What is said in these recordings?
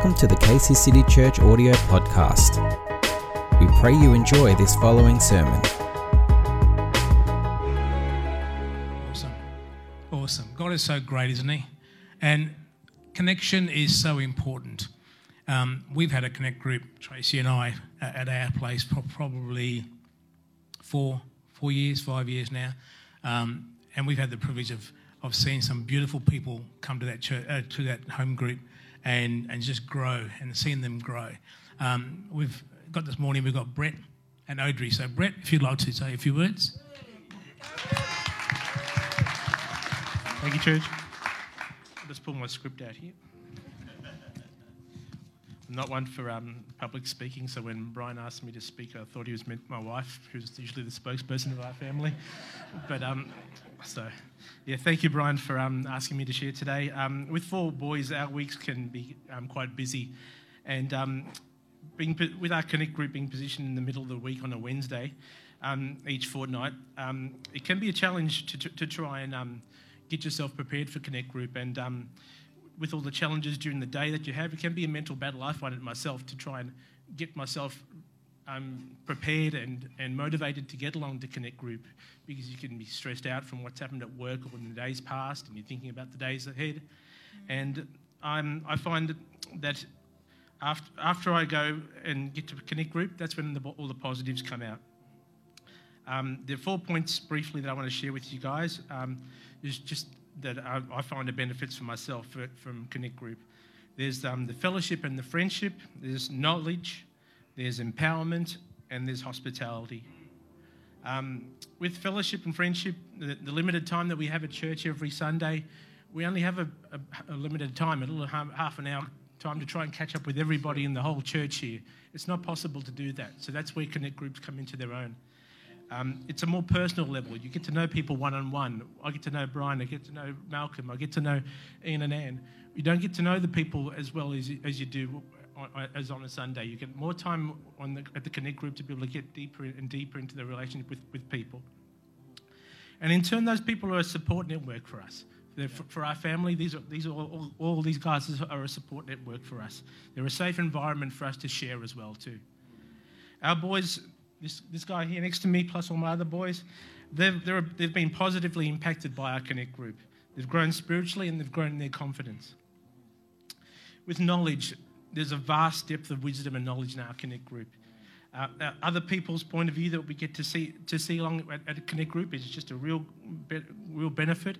Welcome to the Casey City Church audio podcast. We pray you enjoy this following sermon. Awesome. Awesome. God is so great, isn't He? And connection is so important. Um, we've had a connect group, Tracy and I, at our place probably four, four years, five years now. Um, and we've had the privilege of, of seeing some beautiful people come to that church, uh, to that home group and, and just grow and seeing them grow. Um, we've got this morning, we've got Brett and Audrey. So, Brett, if you'd like to say a few words. Thank you, Church. I'll just pull my script out here. I'm not one for um, public speaking, so when Brian asked me to speak, I thought he was meant my wife, who's usually the spokesperson of our family. But um, so, yeah, thank you, Brian, for um, asking me to share today. Um, with four boys, our weeks can be um, quite busy, and um, being with our Connect group being positioned in the middle of the week on a Wednesday um, each fortnight, um, it can be a challenge to, to, to try and get yourself prepared for Connect group. And with all the challenges during the day that you have, it can be a mental battle. I find it myself to try and get myself um, prepared and, and motivated to get along to Connect Group because you can be stressed out from what's happened at work or when the day's past and you're thinking about the days ahead. And I'm, I find that after, after I go and get to Connect Group, that's when the, all the positives come out. Um, there are four points briefly that I want to share with you guys. Um, is just that I, I, find the benefits for myself for, from Connect Group. There's um, the fellowship and the friendship. There's knowledge. There's empowerment, and there's hospitality. Um, with fellowship and friendship, the, the, limited time that we have at church every Sunday, we only have a, a, a limited time, a little half an hour time to try and catch up with everybody in the whole church here. It's not possible to do that. So that's where Connect groups come into their own. Um, it's a more personal level. You get to know people one on one. I get to know Brian. I get to know Malcolm. I get to know Ian and Anne. You don't get to know the people as well as, as you do on, as on a Sunday. You get more time on the, at the Connect group to be able to get deeper and deeper into the relationship with, with people. And in turn, those people are a support network for us. For, for, our family, these are, these are all, all, all these guys are a support network for us. They're a safe environment for us to share as well too. Our boys, this, this guy here next to me, plus all my other boys, they've, they've been positively impacted by our Connect group. They've grown spiritually and they've grown in their confidence. With knowledge, there's a vast depth of wisdom and knowledge in our Connect group. Uh, other people's point of view that we get to see to see along at, at a Connect group is just a real be, real benefit,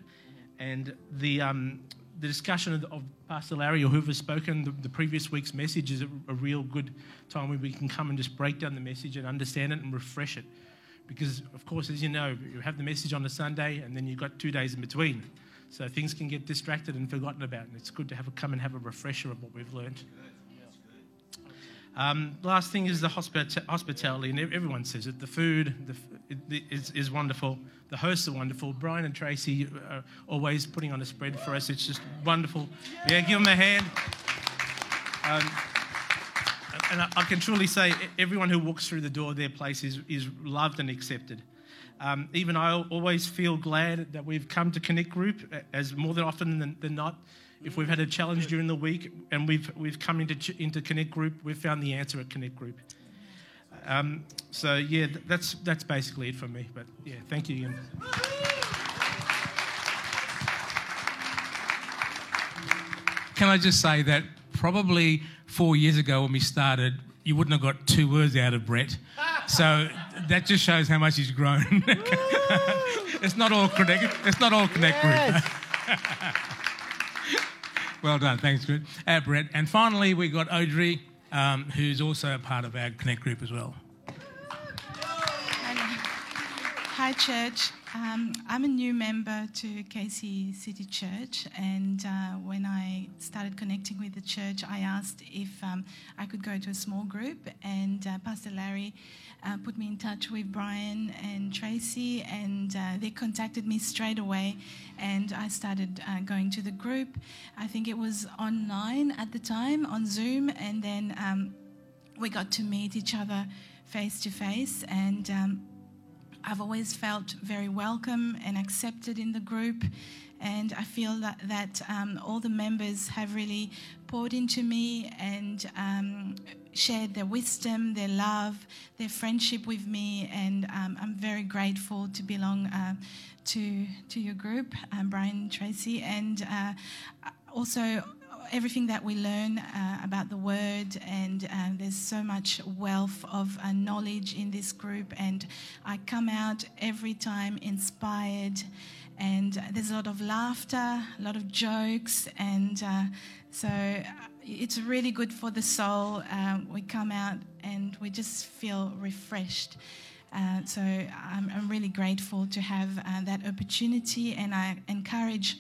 and the um, the discussion of, of, Pastor Larry or whoever's spoken the, the previous week's message is a, a, real good time where we can come and just break down the message and understand it and refresh it, because of course, as you know, you have the message on a Sunday and then you've got two days in between, so things can get distracted and forgotten about, and it's good to have a, come and have a refresher of what we've learned. Um, last thing is the hospita- hospitality, and everyone says it. The food the, it, is, is, wonderful. The hosts are wonderful. Brian and Tracy are always putting on a spread for us. It's just wonderful. Yeah, give them a hand. Um, and I, I, can truly say, everyone who walks through the door of their place is, is loved and accepted. Um, even I always feel glad that we've come to Connect Group, as more than often than, than not, if we've had a challenge during the week and we've, we've come into, into Connect Group, we've found the answer at Connect Group. Um, so, yeah, that's, that's basically it for me. But, yeah, thank you, Ian. Can I just say that probably four years ago when we started, you wouldn't have got two words out of Brett. So that just shows how much he's grown. it's not all connect. It's not all connect yes. group. Well done. Thanks, good. Uh, Brett. And finally, we got Audrey, um, who's also a part of our Connect group as well. Hi, church. Um, I'm a new member to Casey City Church, and uh, when I started connecting with the church, I asked if um, I could go to a small group, and uh, Pastor Larry uh, put me in touch with Brian and Tracy, and uh, they contacted me straight away, and I started uh, going to the group. I think it was online at the time on Zoom, and then um, we got to meet each other face to face, and um, I've always felt very welcome and accepted in the group. And I feel that, that um, all the members have really poured into me and um, shared their wisdom, their love, their friendship with me. And um, I'm very grateful to belong uh, to, to your group, um, Brian Tracy. And uh, also, everything that we learn uh, about the word, and uh, there's so much wealth of uh, knowledge in this group, and I come out every time inspired. And there's a lot of laughter, a lot of jokes, and uh, so uh, it's really good for the soul. Uh, we come out and we just feel refreshed. So I'm, I'm, really grateful to have that opportunity, and I encourage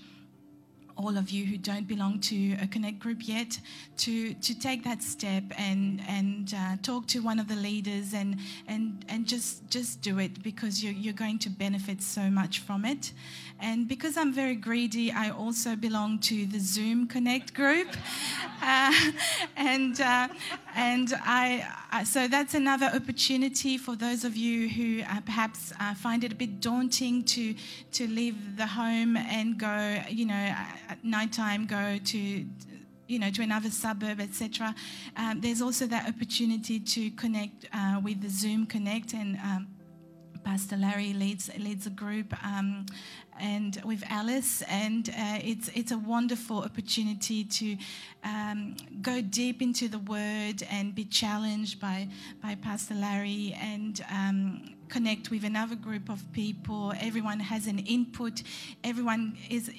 all of you who don't belong to a connect group yet to to take that step and and uh, talk to one of the leaders and and and just just do it because you're, you're going to benefit so much from it and because I'm very greedy I also belong to the Zoom connect group. Uh, and uh, and I so that's another opportunity for those of you who uh, perhaps uh, find it a bit daunting to to leave the home and go you know at night time go to you know to another suburb etc um, there's also that opportunity to connect uh, with the zoom connect and um, Pastor Larry leads leads a group um, and with Alice, and uh, it's it's a wonderful opportunity to um, go deep into the Word and be challenged by by Pastor Larry and. Um, connect with another group of people. Everyone has an input. Everyone is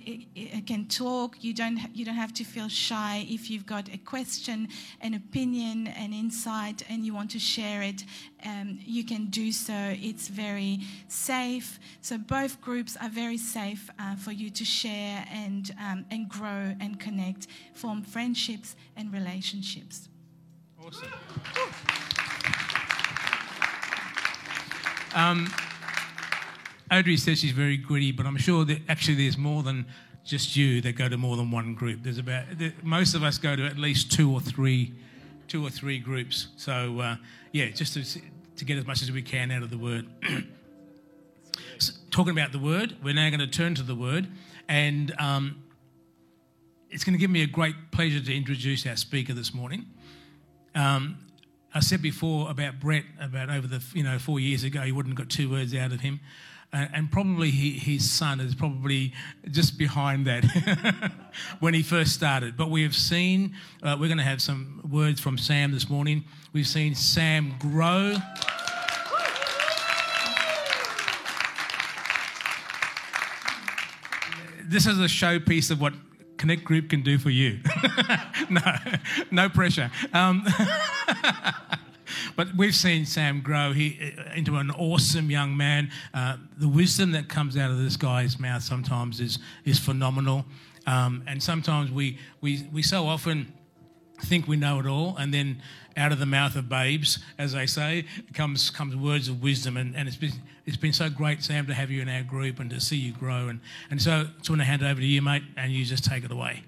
can talk. You don't you don't have to feel shy if you've got a question, an opinion, an insight, and you want to share it. Um, you can do so. It's very safe. So both groups are very safe uh, for you to share and um, and grow and connect, form friendships and relationships. Awesome. Um, Audrey says she's very gritty, but I'm sure that actually there's more than just you that go to more than one group. There's about most of us go to at least two or three, two or three groups. So uh, yeah, just to, to get as much as we can out of the word. so, talking about the word, we're now going to turn to the word, and um, it's going to give me a great pleasure to introduce our speaker this morning. Um, I said before about Brett, about over the you know four years ago, he wouldn't have got two words out of him, uh, and probably he, his son is probably just behind that when he first started. But we have seen uh, we're going to have some words from Sam this morning. We've seen Sam grow. this is a showpiece of what Connect Group can do for you. no, no pressure. Um, but we've seen Sam grow he, uh, into an awesome young man. Uh, the wisdom that comes out of this guy's mouth sometimes is, is phenomenal. Um, and sometimes we, we, we so often think we know it all, and then out of the mouth of babes, as they say, comes comes words of wisdom. And, and it's been it's been so great, Sam, to have you in our group and to see you grow. And, and so just want to hand it over to you, mate, and you just take it away.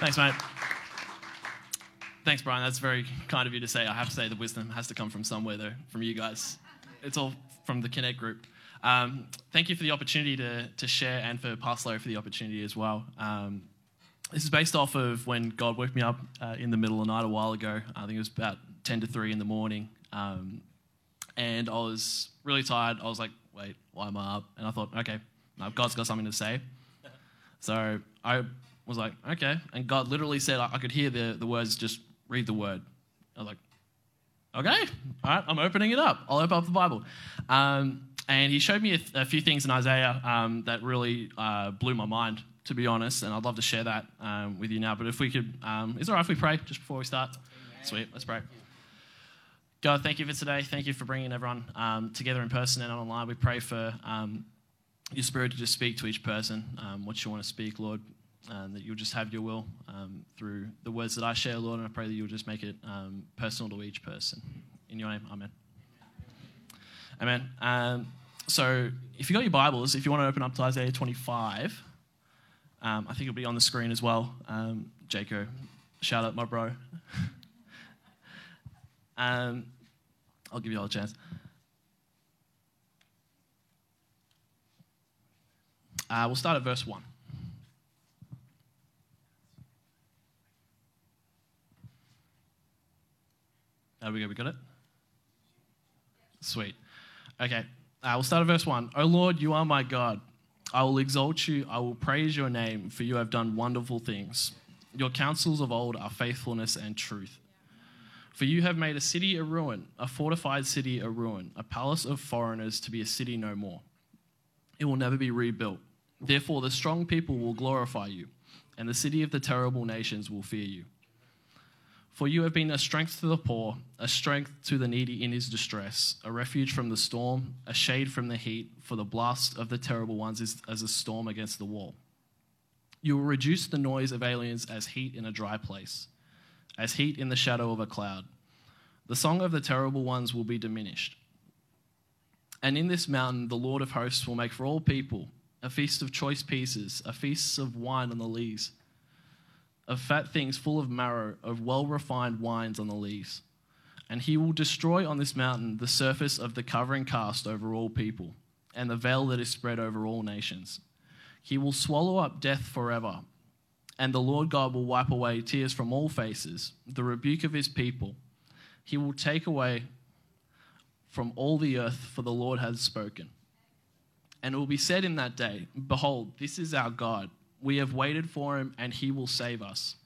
Thanks, mate. Thanks, Brian. That's very kind of you to say. I have to say the wisdom has to come from somewhere, though, from you guys. It's all from the Connect group. Um, thank you for the opportunity to, to share and for Pastor for the opportunity as well. Um, this is based off of when God woke me up uh, in the middle of the night a while ago. I think it was about 10 to 3 in the morning. Um, and I was really tired. I was like, wait, why am I up? And I thought, okay, God's got something to say. So I was like, okay. And God literally said, I, could hear the, the words, just read the word. I was like, okay, all right, I'm opening it up. I'll open up the Bible. Um, and he showed me a, a few things in Isaiah um, that really uh, blew my mind to be honest, and I'd love to share that um, with you now. But if we could, um, is it all right if we pray just before we start? Amen. Sweet, let's pray. God, thank you for today. Thank you for bringing everyone um, together in person and online. We pray for um, your spirit to just speak to each person um, what you want to speak, Lord, and that you'll just have your will um, through the words that I share, Lord, and I pray that you'll just make it personal to each person. In your name, amen. Amen. so if you've got your Bibles, if you want to open up to Isaiah 25, um, I think it'll be on the screen as well. Um, Jaco, shout out my bro. um, I'll give you all a chance. Uh, we'll start at verse 1. There we go, we got it? Sweet. Okay, uh, we'll start at verse 1. O Lord, you are my God. I will exalt you, I will praise your name, for you have done wonderful things. Your counsels of old are faithfulness and truth. For you have made a city a ruin, a fortified city a ruin, a palace of foreigners to be a city no more. It will never be rebuilt. Therefore, the strong people will glorify you, and the city of the terrible nations will fear you. For you have been a strength to the poor, a strength to the needy in his distress, a refuge from the storm, a shade from the heat, for the blast of the terrible ones is as a storm against the wall. You will reduce the noise of aliens as heat in a dry place, as heat in the shadow of a cloud. The song of the terrible ones will be diminished. And in this mountain, the Lord of hosts will make for all people a feast of choice pieces, a feast of wine on the lees of fat things full of marrow, of well refined wines on the lees. And he will destroy on this mountain the surface of the covering cast over all people, and the veil that is spread over all nations. He will swallow up death forever, and the Lord God will wipe away tears from all faces, the rebuke of his people. He will take away from all the earth, for the Lord has spoken. And it will be said in that day, Behold, this is our God we have waited for him, and he will save us.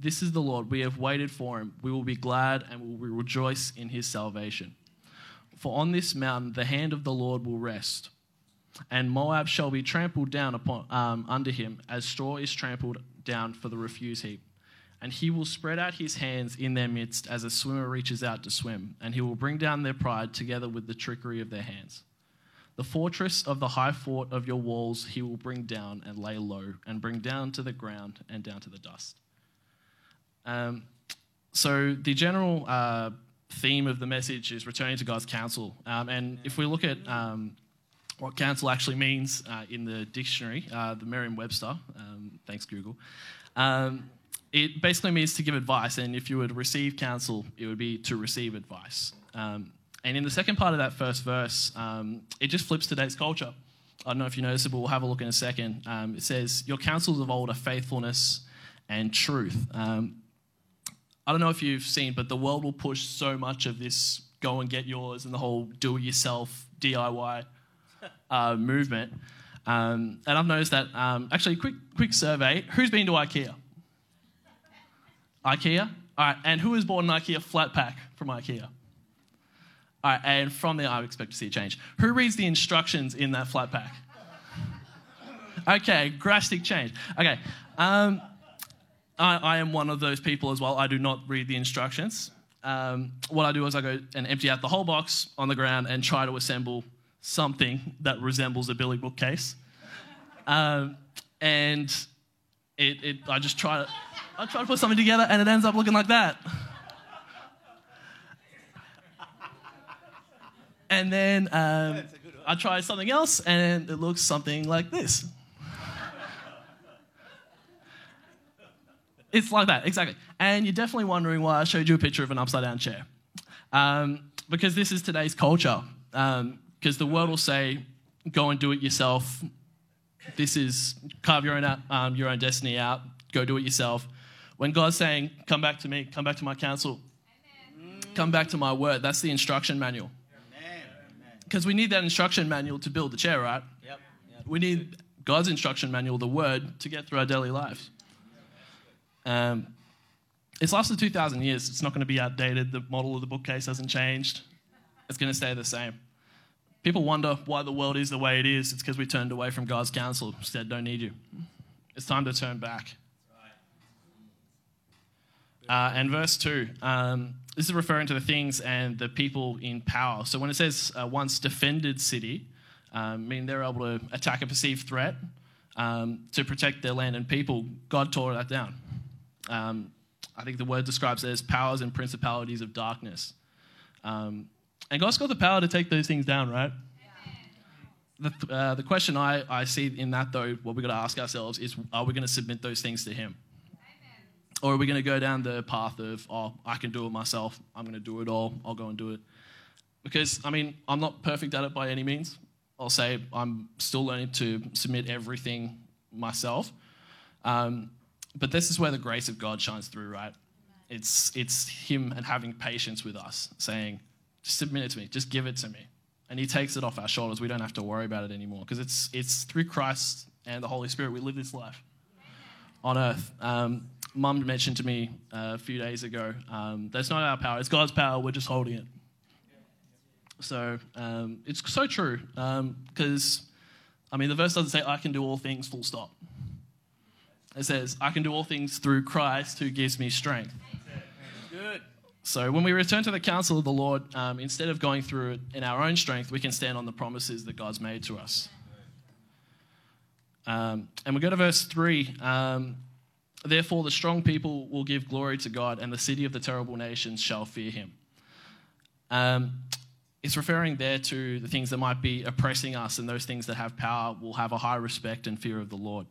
This is the Lord. We have waited for him. We will be glad and we will rejoice in his salvation. For on this mountain the hand of the Lord will rest, and Moab shall be trampled down upon, um, under him, as straw is trampled down for the refuse heap. And he will spread out his hands in their midst as a swimmer reaches out to swim, and he will bring down their pride together with the trickery of their hands. The fortress of the high fort of your walls he will bring down and lay low, and bring down to the ground and down to the dust. Um, so, the general uh, theme of the message is returning to God's counsel. Um, and if we look at um, what counsel actually means uh, in the dictionary, uh, the Merriam Webster, um, thanks Google, um, it basically means to give advice. And if you would receive counsel, it would be to receive advice. Um, and in the second part of that first verse, um, it just flips today's culture. I don't know if you noticed it, but we'll have a look in a second. Um, it says, Your counsels of old are faithfulness and truth. Um, I don't know if you've seen, but the world will push so much of this go and get yours and the whole do it yourself DIY uh, movement. Um, and I've noticed that, um, actually, quick, quick survey who's been to IKEA? IKEA? All right, and who has bought an IKEA flat pack from IKEA? Right, and from there, I expect to see a change. Who reads the instructions in that flat pack? Okay, drastic change. Okay, um, I, I, am one of those people as well. I do not read the instructions. Um, what I do is I go and empty out the whole box on the ground and try to assemble something that resembles a Billy bookcase. Um, and it, it, I just try to, I try to put something together, and it ends up looking like that. And then um, I try something else, and it looks something like this. it's like that, exactly. And you're definitely wondering why I showed you a picture of an upside down chair. Um, because this is today's culture. Because um, the world will say, go and do it yourself. This is carve your own, um, your own destiny out, go do it yourself. When God's saying, come back to me, come back to my counsel, come back to my word, that's the instruction manual because we need that instruction manual to build the chair, right? Yep. yep. We need God's instruction manual, the word, to get through our daily lives. Um, it's lasted 2,000 years. It's not going to be outdated. The model of the bookcase hasn't changed. It's going to stay the same. People wonder why the world is the way it is. It's because we turned away from God's counsel. Said, don't need you. It's time to turn back. Uh, and verse 2, um, this is referring to the things and the people in power. So when it says uh, once defended city, um, I mean they're able to attack a perceived threat um, to protect their land and people, God tore that down. Um, I think the word describes it as powers and principalities of darkness. Um, and God's got the power to take those things down, right? The, uh, the question I, I see in that, though, what we've got to ask ourselves is are we going to submit those things to Him? Or are we going to go down the path of, oh, I can do it myself, I'm going to do it all, I'll go and do it? Because, I mean, I'm not perfect at it by any means. I'll say I'm still learning to submit everything myself. Um, but this is where the grace of God shines through, right? It's, it's Him and having patience with us, saying, just submit it to me, just give it to me. And He takes it off our shoulders. We don't have to worry about it anymore because it's, it's through Christ and the Holy Spirit we live this life on earth. Um, Mum mentioned to me uh, a few days ago um, that's not our power, it's God's power, we're just holding it. So um, it's so true because, um, I mean, the verse doesn't say, I can do all things, full stop. It says, I can do all things through Christ who gives me strength. Good. So when we return to the counsel of the Lord, um, instead of going through it in our own strength, we can stand on the promises that God's made to us. Um, and we go to verse 3. Um, Therefore, the strong people will give glory to God, and the city of the terrible nations shall fear him. Um, it's referring there to the things that might be oppressing us, and those things that have power will have a high respect and fear of the Lord.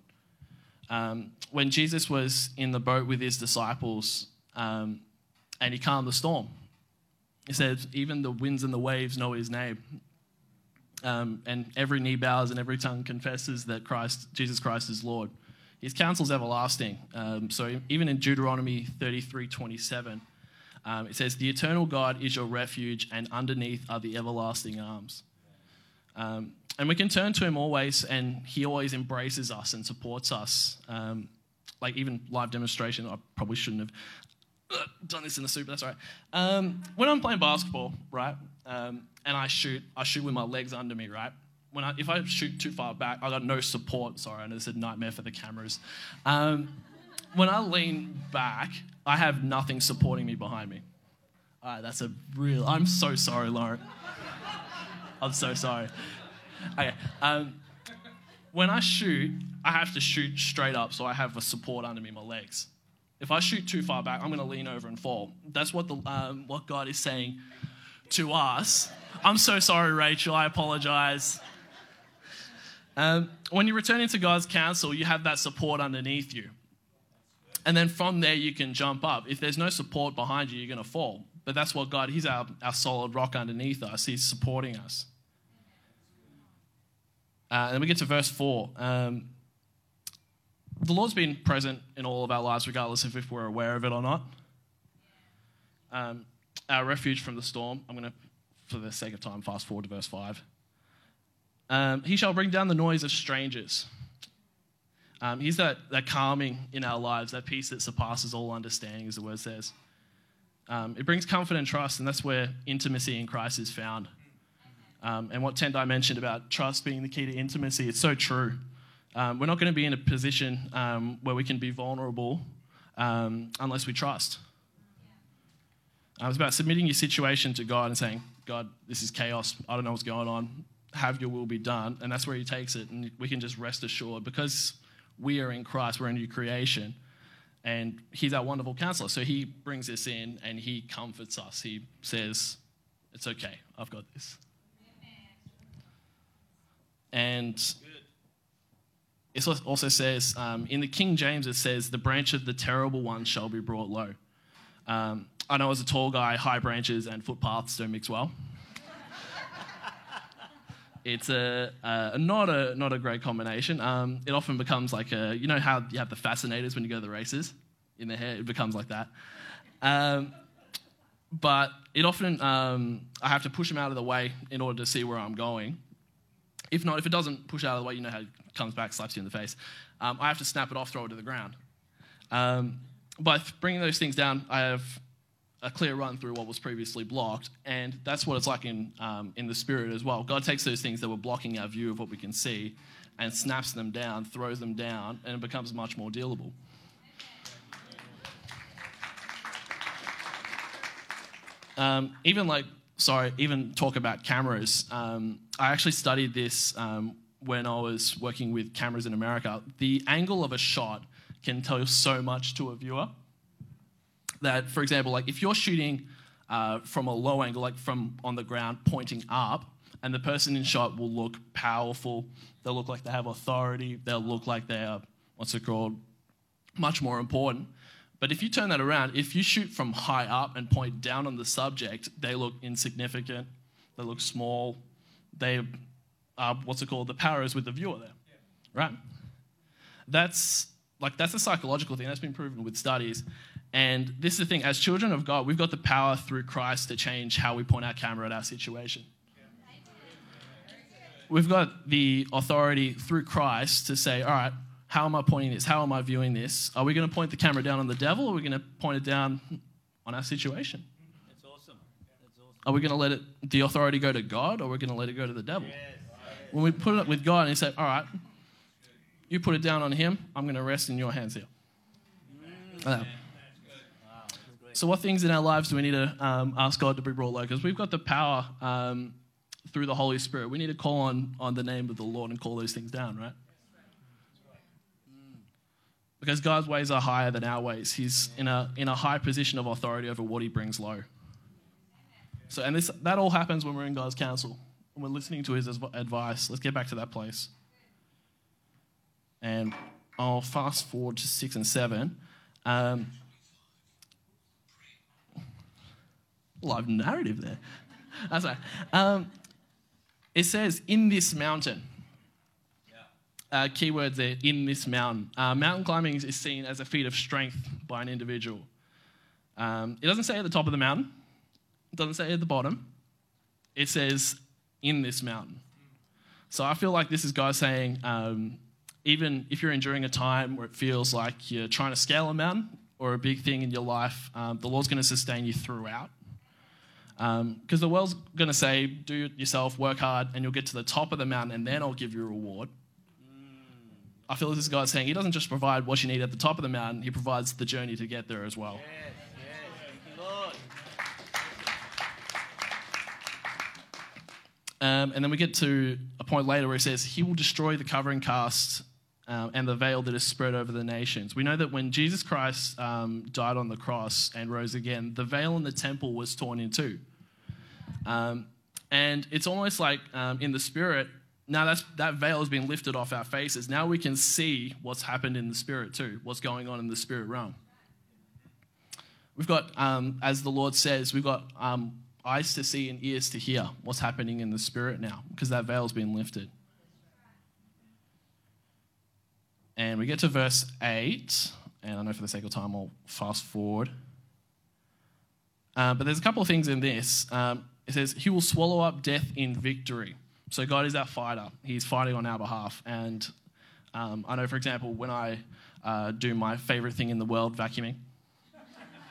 Um, when Jesus was in the boat with his disciples um, and he calmed the storm, he said, Even the winds and the waves know his name. Um, and every knee bows and every tongue confesses that Christ, Jesus Christ is Lord. His counsel is everlasting. Um, so even in Deuteronomy 33 27, um, it says, The eternal God is your refuge, and underneath are the everlasting arms. Um, and we can turn to him always, and he always embraces us and supports us. Um, like even live demonstration, I probably shouldn't have uh, done this in the soup, that's all right. Um, when I'm playing basketball, right, um, and I shoot, I shoot with my legs under me, right? When I, if I shoot too far back, I got no support. Sorry, know it's a nightmare for the cameras. Um, when I lean back, I have nothing supporting me behind me. All right, that's a real. I'm so sorry, Lauren. I'm so sorry. Okay. Um, when I shoot, I have to shoot straight up so I have a support under me, my legs. If I shoot too far back, I'm going to lean over and fall. That's what, the, um, what God is saying to us. I'm so sorry, Rachel. I apologize. Um, when you return into God's counsel, you have that support underneath you. And then from there, you can jump up. If there's no support behind you, you're going to fall. But that's what God, He's our, our solid rock underneath us. He's supporting us. Uh, and we get to verse 4. Um, the Lord's been present in all of our lives, regardless of if we're aware of it or not. Um, our refuge from the storm. I'm going to, for the sake of time, fast forward to verse 5. Um, he shall bring down the noise of strangers. Um, he's that, that calming in our lives, that peace that surpasses all understanding, as the word says. Um, it brings comfort and trust, and that's where intimacy in Christ is found. Um, and what Tendai mentioned about trust being the key to intimacy, it's so true. Um, we're not going to be in a position um, where we can be vulnerable unless we trust. Uh, it's about submitting your situation to God and saying, God, this is chaos. I don't know what's going on have your will be done. And that's where he takes it. And we can just rest assured because we are in Christ, we're a new creation. And he's our wonderful counselor. So he brings us in and he comforts us. He says, It's okay, I've got this. And it also says, um, in the King James, it says, The branch of the terrible one shall be brought low. Um, I know as a tall guy, high branches and footpaths don't mix well. It's a, a, not a not a great combination. Um, it often becomes like a you know how you have the fascinators when you go to the races in the hair. It becomes like that. Um, but it often um, I have to push them out of the way in order to see where I'm going. If not, if it doesn't push out of the way, you know how it comes back, slaps you in the face. Um, I have to snap it off, throw it to the ground. Um, by bringing those things down, I have a clear run through what was previously blocked. And that's what it's like in, um, in the spirit as well. God takes those things that were blocking our view of what we can see and snaps them down, throws them down, and it becomes much more dealable. Um, even like, sorry, even talk about cameras. Um, I actually studied this um, when I was working with cameras in America. The angle of a shot can tell so much to a viewer that, for example, like if you're shooting uh, from a low angle, like from on the ground pointing up, and the person in shot will look powerful, they'll look like they have authority, they'll look like they are, what's it called, much more important. But if you turn that around, if you shoot from high up and point down on the subject, they look insignificant, they look small, they are what's it called? The power is with the viewer there, right? That's like that's a psychological thing that's been proven with studies. And this is the thing: as children of God, we've got the power through Christ to change how we point our camera at our situation. We've got the authority through Christ to say, all right, how am I pointing this? How am I viewing this? Are we going to point the camera down on the devil or are we going to point it down on our situation? That's awesome. That's awesome. Are we going to let it, the authority go to God or are we going to let it go to the devil? When we put it with God and say, all right, you put it down on him, I'm going to rest in your hands here. Uh, so, what things in our lives do we need to um, ask God to be brought low? Because we've got the power um, through the Holy Spirit. We need to call on, on the name of the Lord and call those things down, right? Because God's ways are higher than our ways. He's in a, in a high position of authority over what he brings low. So, and this, that all happens when we're in God's counsel, when we're listening to his advice. Let's get back to that place. And I'll fast forward to six and seven. Um, live narrative there. That's right. Um, it says, in this mountain. Uh, keywords there, in this mountain. Uh, mountain climbing is seen as a feat of strength by an individual. Um, it doesn't say at the top of the mountain, it doesn't say at the bottom. It says, in this mountain. So I feel like this is God saying, um, even if you're enduring a time where it feels like you're trying to scale a mountain or a big thing in your life, um, the Lord's going to sustain you throughout. Because um, the world's going to say, do it yourself, work hard, and you'll get to the top of the mountain, and then I'll give you a reward. I feel this guy's saying he doesn't just provide what you need at the top of the mountain, he provides the journey to get there as well. Yes, yes. Um, and then we get to a point later where he says, He will destroy the covering cast um, and the veil that is spread over the nations. We know that when Jesus Christ um, died on the cross and rose again, the veil in the temple was torn in two. Um, and it's almost like um, in the spirit, now that's, that veil has been lifted off our faces. Now we can see what's happened in the spirit too, what's going on in the spirit realm. We've got, um, as the Lord says, we've got um, eyes to see and ears to hear what's happening in the spirit now because that veil's been lifted. And we get to verse 8, and I know for the sake of time I'll fast forward. Uh, but there's a couple of things in this. Um, it says, He will swallow up death in victory. So God is our fighter, He's fighting on our behalf. And um, I know, for example, when I uh, do my favorite thing in the world, vacuuming.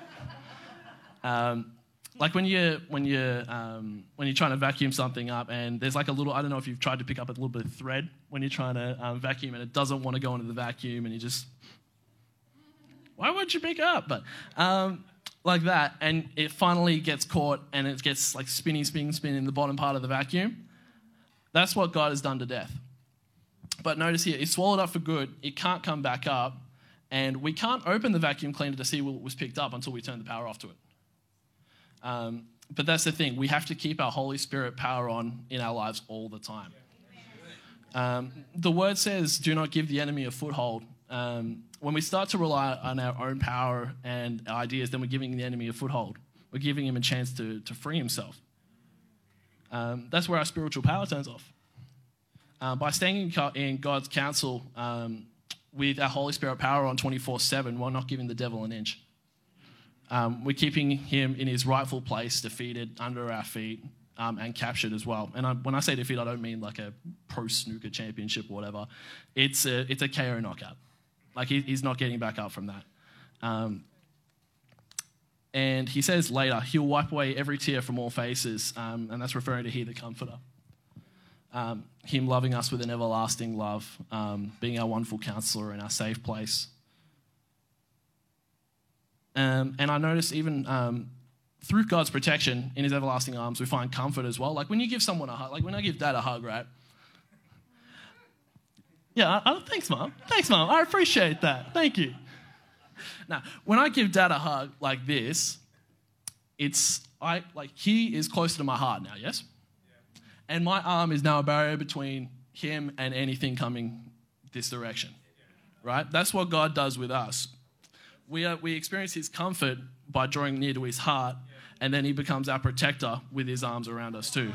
um, like when you when you um, when you're trying to vacuum something up and there's like a little I don't know if you've tried to pick up a little bit of thread when you're trying to um, vacuum and it doesn't want to go into the vacuum and you just why won't you pick up? But um, like that and it finally gets caught and it gets like spinning spinning spinning in the bottom part of the vacuum. That's what God has done to death. But notice here it's swallowed up for good it can't come back up and we can't open the vacuum cleaner to see what was picked up until we turn the power off to it um, but that's the thing, we have to keep our Holy Spirit power on in our lives all the time. Um, the word says, do not give the enemy a foothold. Um, when we start to rely on our own power and ideas, then we're giving the enemy a foothold. We're giving him a chance to, to free himself. Um, that's where our spiritual power turns off. Uh, by staying in God's counsel um, with our Holy Spirit power on 24 7, we're not giving the devil an inch. Um, we're keeping him in his rightful place, defeated under our feet, um, and captured as well. And I, when I say defeat, I don't mean like a pro snooker championship or whatever. It's a, it's a KO knockout. Like he, he's not getting back up from that. Um, and he says later, he'll wipe away every tear from all faces. Um, and that's referring to He, the Comforter. Um, him loving us with an everlasting love, um, being our wonderful counselor and our safe place. Um, and I notice even um, through God's protection in his everlasting arms, we find comfort as well. Like when you give someone a hug, like when I give dad a hug, right? Yeah, oh, thanks, mom. Thanks, mom. I appreciate that. Thank you. Now, when I give dad a hug like this, it's I like he is closer to my heart now, yes? And my arm is now a barrier between him and anything coming this direction. Right? That's what God does with us we, are, we experience his comfort by drawing near to his heart, and then He becomes our protector with His arms around us too.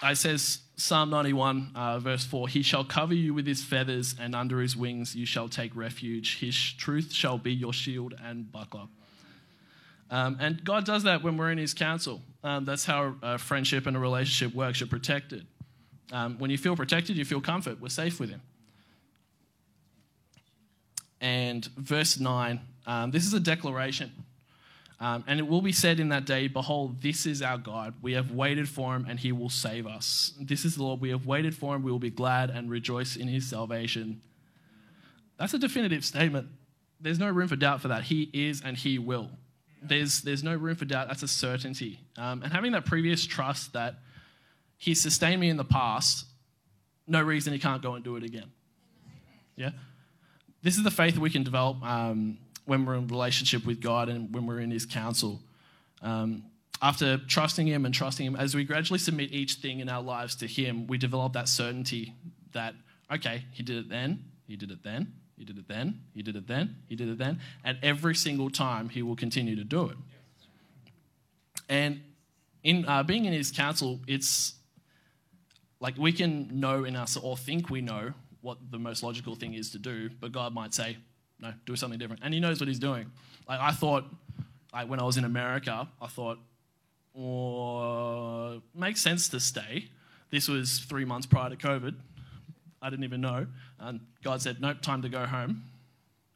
It says, Psalm 91, uh, verse 4 He shall cover you with his feathers, and under his wings you shall take refuge. His truth shall be your shield and buckler. Um, and God does that when we're in his counsel. Um, that's how a friendship and a relationship works. You're protected. Um, when you feel protected, you feel comfort. We're safe with him. And verse 9, um, this is a declaration. Um, and it will be said in that day, Behold, this is our God. We have waited for him, and he will save us. This is the Lord. We have waited for him. We will be glad and rejoice in his salvation. That's a definitive statement. There's no room for doubt for that. He is and he will. There's, there's no room for doubt. That's a certainty. Um, and having that previous trust that he sustained me in the past, no reason he can't go and do it again. Yeah? This is the faith that we can develop. Um, when we're in relationship with God and when we're in His counsel. Um, after trusting Him and trusting Him, as we gradually submit each thing in our lives to Him, we develop that certainty that, okay, He did it then, He did it then, He did it then, He did it then, He did it then, and every single time He will continue to do it. And in uh, being in His counsel, it's like we can know in us or think we know what the most logical thing is to do, but God might say, no, do something different. And he knows what he's doing. Like I thought, like when I was in America, I thought, oh, makes sense to stay. This was three months prior to COVID. I didn't even know. And God said, nope, time to go home.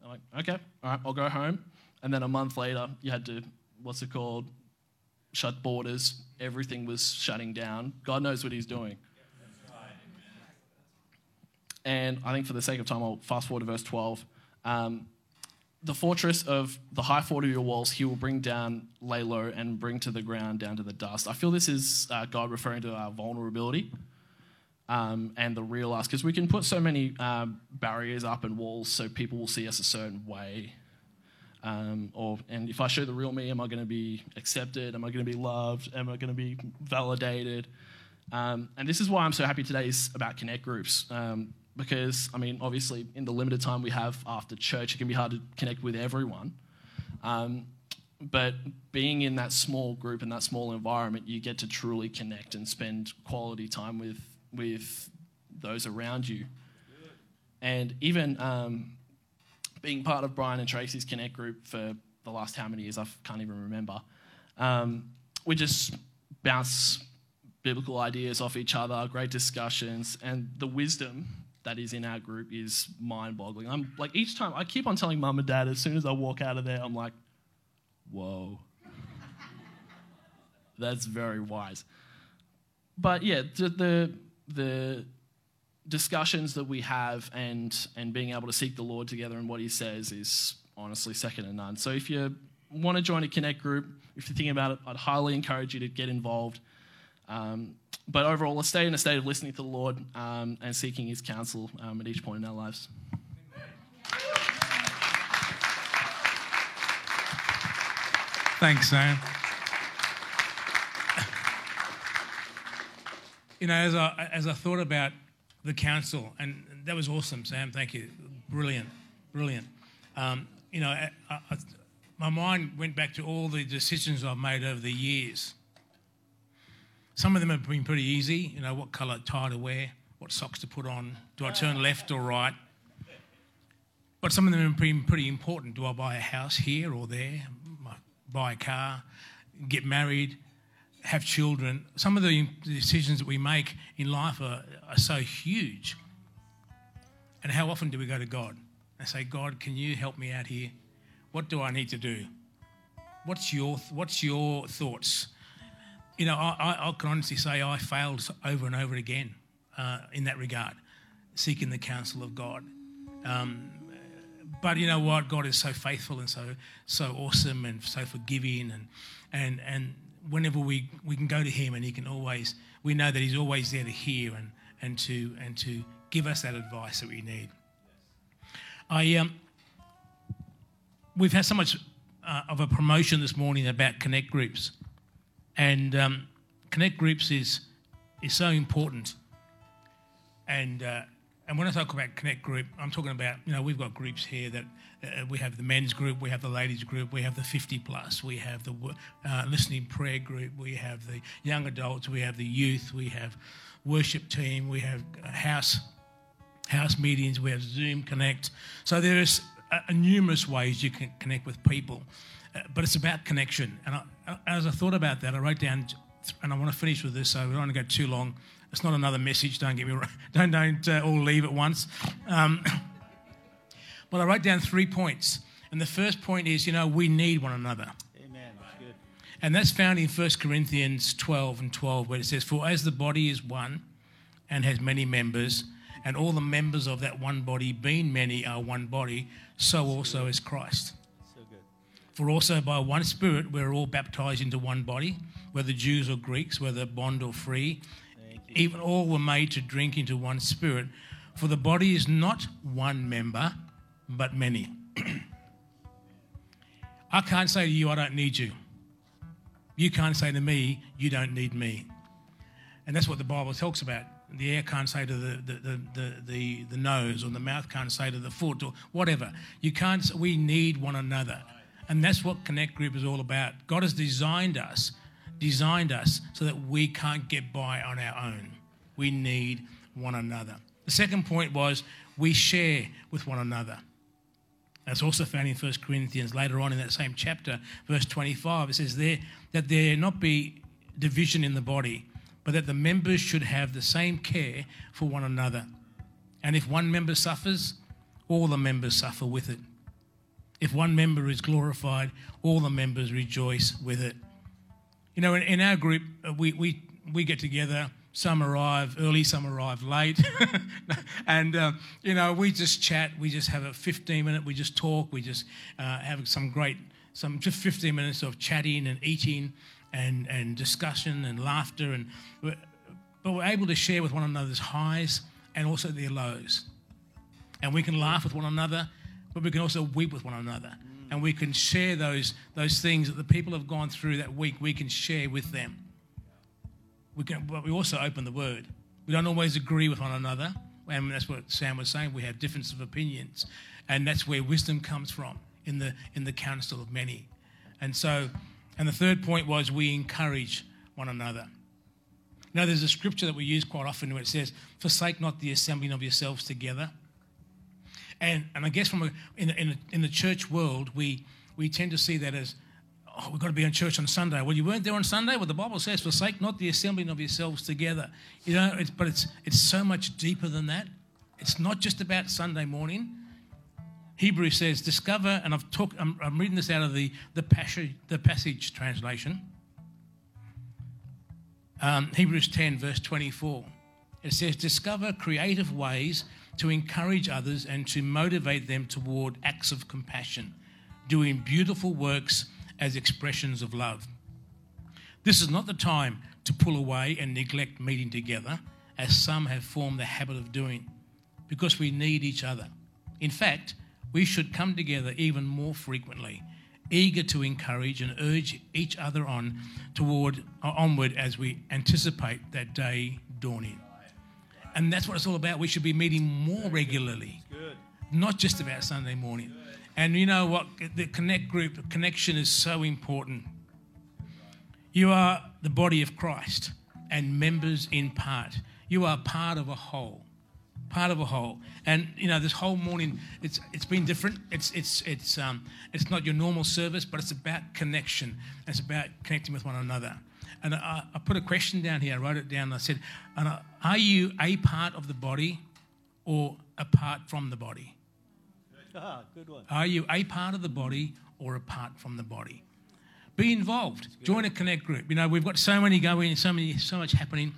I'm like, okay, all right, I'll go home. And then a month later, you had to, what's it called? Shut borders. Everything was shutting down. God knows what he's doing. And I think for the sake of time, I'll fast forward to verse 12. Um, the fortress of the high fort of your walls, he will bring down, lay low, and bring to the ground, down to the dust. I feel this is uh, God referring to our vulnerability um, and the real us, because we can put so many uh, barriers up and walls so people will see us a certain way. Um, or and if I show the real me, am I going to be accepted? Am I going to be loved? Am I going to be validated? Um, and this is why I'm so happy today is about connect groups. Um, because, I mean, obviously, in the limited time we have after church, it can be hard to connect with everyone. Um, but being in that small group, in that small environment, you get to truly connect and spend quality time with, with those around you. And even um, being part of Brian and Tracy's Connect group for the last how many years, I can't even remember, um, we just bounce biblical ideas off each other, great discussions, and the wisdom that is in our group is mind boggling. I'm like, each time I keep on telling mum and dad, as soon as I walk out of there, I'm like, whoa. That's very wise. But yeah, the, the, the discussions that we have and, and being able to seek the Lord together and what He says is honestly second to none. So if you want to join a Connect group, if you're thinking about it, I'd highly encourage you to get involved. Um, but overall, let's stay in a state of listening to the Lord um, and seeking His counsel um, at each point in our lives. Thanks, Sam. You know, as I, as I thought about the council, and that was awesome, Sam. Thank you. Brilliant, brilliant. Um, you know, I, I, my mind went back to all the decisions I've made over the years some of them have been pretty easy. You know, what colour tie to wear, what socks to put on, do I turn left or right? But some of them have been pretty important. Do I buy a house here or there? Buy a car? Get married? Have children? Some of the decisions that we make in life are, are so huge. And how often do we go to God and say, God, can you help me out here? What do I need to do? What's your, what's your thoughts? You know, I, I, can honestly say I failed over and over again uh, in that regard, seeking the counsel of God. Um, but you know what? God is so faithful and so so awesome and so forgiving, and and and whenever we, we can go to Him and He can always we know that He's always there to hear and and to and to give us that advice that we need. I um, we've had so much uh, of a promotion this morning about connect groups. And um, Connect Groups is, is so important. And uh, and when I talk about Connect Group, I'm talking about, you know, we've got groups here that uh, we have the men's group, we have the ladies group, we have the 50 plus, we have the uh, listening prayer group, we have the young adults, we have the youth, we have worship team, we have house house meetings, we have Zoom Connect. So there's uh, numerous ways you can connect with people, uh, but it's about connection. And I, as I thought about that, I wrote down, and I want to finish with this, so we don't want to go too long. It's not another message. Don't get me wrong. Don't don't uh, all leave at once. Um, but I wrote down three points, and the first point is, you know, we need one another. Amen. That's good. And that's found in 1 Corinthians 12 and 12, where it says, For as the body is one and has many members, and all the members of that one body, being many, are one body, so also is Christ. For also by one Spirit we're all baptized into one body, whether Jews or Greeks, whether bond or free. Even all were made to drink into one Spirit. For the body is not one member, but many. I can't say to you, I don't need you. You can't say to me, you don't need me. And that's what the Bible talks about. The ear can't say to the, the, the, the, the, the nose, or the mouth can't say to the foot, or whatever. You can't, we need one another. And that's what Connect Group is all about. God has designed us, designed us so that we can't get by on our own. We need one another. The second point was we share with one another. That's also found in 1 Corinthians later on in that same chapter, verse 25. It says there that there not be division in the body, but that the members should have the same care for one another. And if one member suffers, all the members suffer with it. If one member is glorified, all the members rejoice with it. You know, in, in our group, uh, we, we, we get together. Some arrive early, some arrive late. and, uh, you know, we just chat. We just have a 15 minute, we just talk. We just uh, have some great, some just 15 minutes of chatting and eating and, and discussion and laughter. And but we're able to share with one another's highs and also their lows. And we can laugh with one another, but we can also weep with one another. And we can share those, those things that the people have gone through that week, we can share with them. We can, but we also open the word. We don't always agree with one another. And that's what Sam was saying. We have difference of opinions. And that's where wisdom comes from in the, in the counsel of many. And so, and the third point was we encourage one another. Now, there's a scripture that we use quite often where it says, Forsake not the assembling of yourselves together. And, and I guess from a, in, in, a, in the church world, we, we tend to see that as, oh, we've got to be in church on Sunday. Well, you weren't there on Sunday. Well, the Bible says, forsake not the assembling of yourselves together. You know, it's, but it's, it's so much deeper than that. It's not just about Sunday morning. Hebrews says, discover, and I've talked, I'm, I'm reading this out of the, the, Passion, the Passion Translation. Um, Hebrews 10, verse 24. It says, discover creative ways to encourage others and to motivate them toward acts of compassion, doing beautiful works as expressions of love. This is not the time to pull away and neglect meeting together, as some have formed the habit of doing, because we need each other. In fact, we should come together even more frequently, eager to encourage and urge each other on toward onward as we anticipate that day dawning. And that's what it's all about. We should be meeting more regularly, Good. not just about Sunday morning. And you know what? The connect group connection is so important. You are the body of Christ and members in part. You are part of a whole, part of a whole. And you know, this whole morning, it's it's been different. It's it's it's um it's not your normal service, but it's about connection. It's about connecting with one another. And I, I put a question down here. I wrote it down. And I said, "Are you a part of the body, or apart from the body? Ah, good one. Are you a part of the body or apart from the body? Be involved. Join a connect group. You know, we've got so many going, so many, so much happening.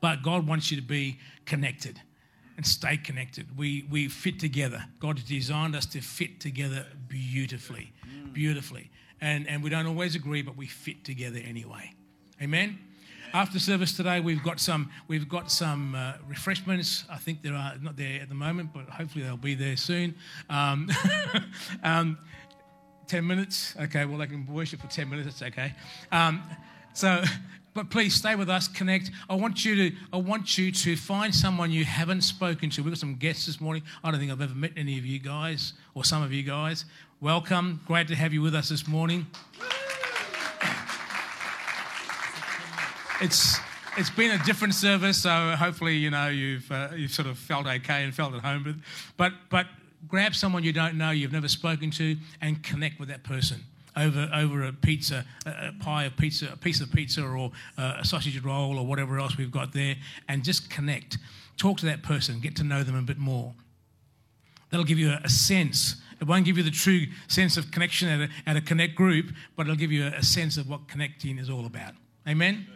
But God wants you to be connected and stay connected. We we fit together. God has designed us to fit together beautifully, beautifully. And and we don't always agree, but we fit together anyway. Amen. After service today, we've got some we've got some uh, refreshments. I think there are not there at the moment, but hopefully they'll be there soon. Um, um, ten minutes, okay. Well, they can worship for ten minutes. That's okay. Um, So, but please stay with us, connect. I want you to, I want you to find someone you haven't spoken to. We've got some guests this morning. I don't think I've ever met any of you guys or some of you guys. Welcome. Great to have you with us this morning. It's it's been a different service, so hopefully you know you've uh, you've sort of felt okay and felt at home with. But but grab someone you don't know, you've never spoken to, and connect with that person over over a pizza, a, a pie of pizza, a piece of pizza, or uh, a sausage roll, or whatever else we've got there, and just connect. Talk to that person, get to know them a bit more. That'll give you a, a sense. It won't give you the true sense of connection at a, at a connect group, but it'll give you a, a sense of what connecting is all about. Amen.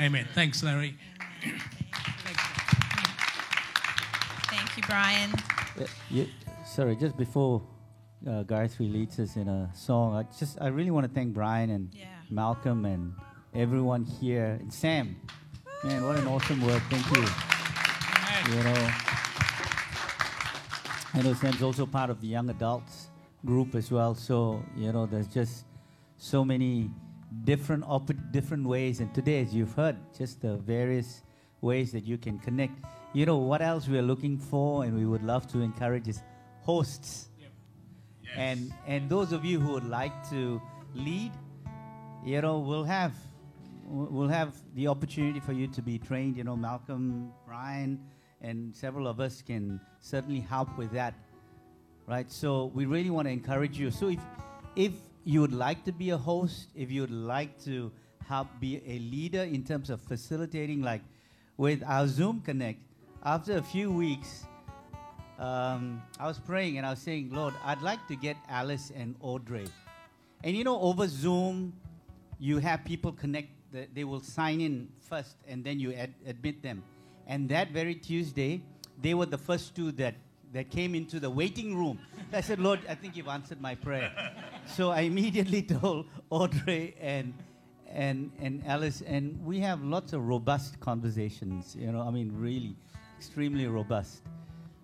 Amen. Thanks, Larry. Thank you, Brian. Uh, you- sorry, just before uh, Gareth leads us in a song, I just I really want to thank Brian and Yeah. Malcolm and everyone here and Sam. Man, what an awesome work! Thank you. You know, I know Sam's also part of the young adults group as well. So you know, there's just so many different opp- different ways. And today, as you've heard, just the various ways that you can connect. You know what else we are looking for, and we would love to encourage is hosts. And and those of you who would like to lead, you know, we'll have we'll have the opportunity for you to be trained. You know, Malcolm, Brian, and several of us can certainly help with that, right? So we really want to encourage you. So if if you would like to be a host, if you would like to help be a leader in terms of facilitating, like with our Zoom Connect, after a few weeks, um, I was praying and I was saying, Lord, I'd like to get Alice and Audrey. And you know, over Zoom, you have people connect, the, they will sign in first and then you ad- admit them. And that very Tuesday, they were the first two that, that came into the waiting room. I said, Lord, I think you've answered my prayer. so I immediately told Audrey and, and, and Alice, and we have lots of robust conversations, you know, I mean, really extremely robust.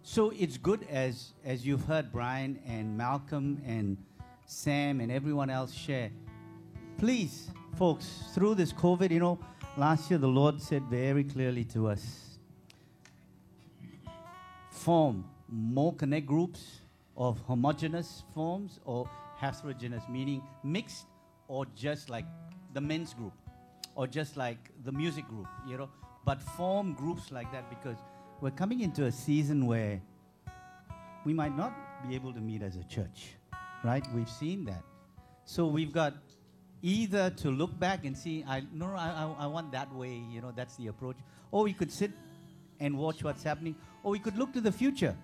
So it's good as as you've heard Brian and Malcolm and Sam and everyone else share. Please, folks, through this COVID, you know, last year the Lord said very clearly to us, form more connect groups of homogeneous forms or heterogeneous, meaning mixed or just like the men's group or just like the music group, you know, but form groups like that because we're coming into a season where we might not be able to meet as a church, right? We've seen that. So we've got either to look back and see, I no, I, I want that way, you know, that's the approach. Or we could sit and watch what's happening, or we could look to the future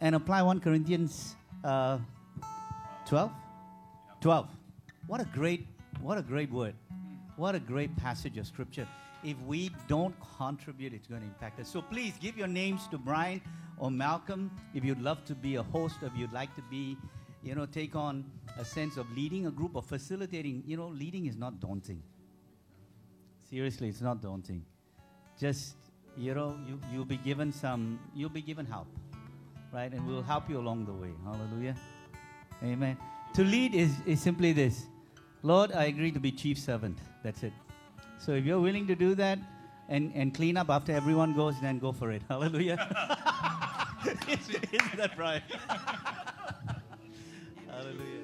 and apply 1 Corinthians uh, 12? 12. What a great, what a great word. What a great passage of scripture. If we don't contribute, it's going to impact us. So please give your names to Brian or Malcolm if you'd love to be a host, if you'd like to be, you know, take on a sense of leading a group or facilitating. You know, leading is not daunting. Seriously, it's not daunting. Just, you know, you, you'll be given some, you'll be given help, right? And we'll help you along the way. Hallelujah. Amen. To lead is, is simply this Lord, I agree to be chief servant. That's it. So if you're willing to do that and, and clean up after everyone goes, then go for it. Hallelujah. Isn't that right? Hallelujah.